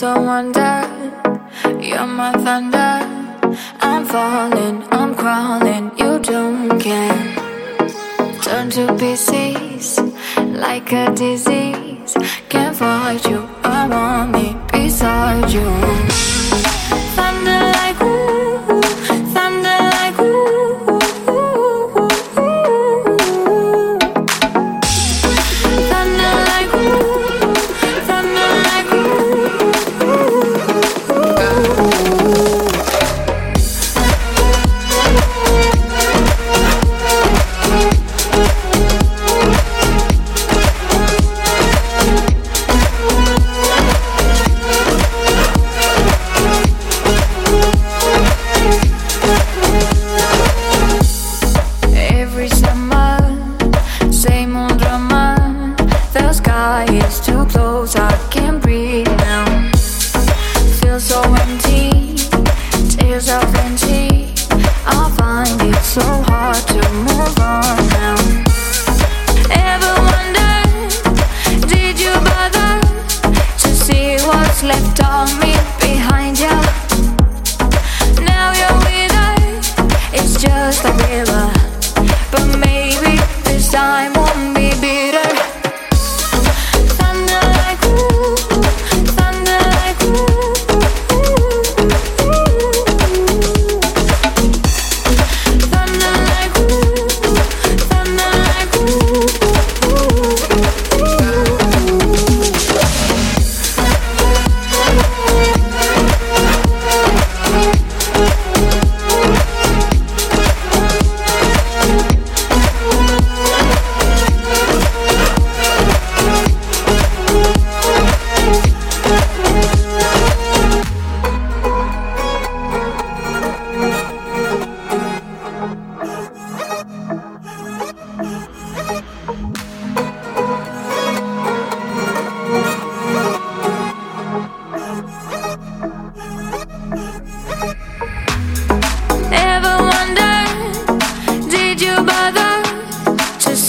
So dead. You're my thunder. I'm falling, I'm crawling. You don't care. Turn to pieces like a disease. Can't fight you. I want me beside you. Is too close, I can't breathe now. Feel so empty, tears of empty. I find it so hard to move on now. Ever wonder, did you bother to see what's left of me behind you? Now you're with her, it's just a river.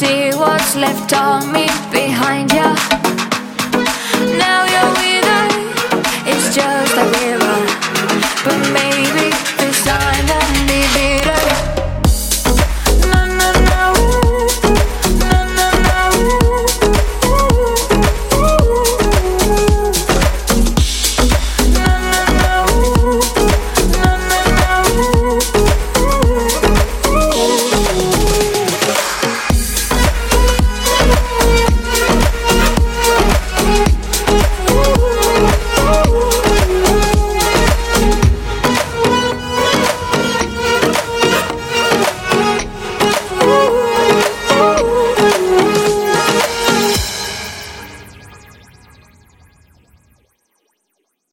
see what's left of me behind ya.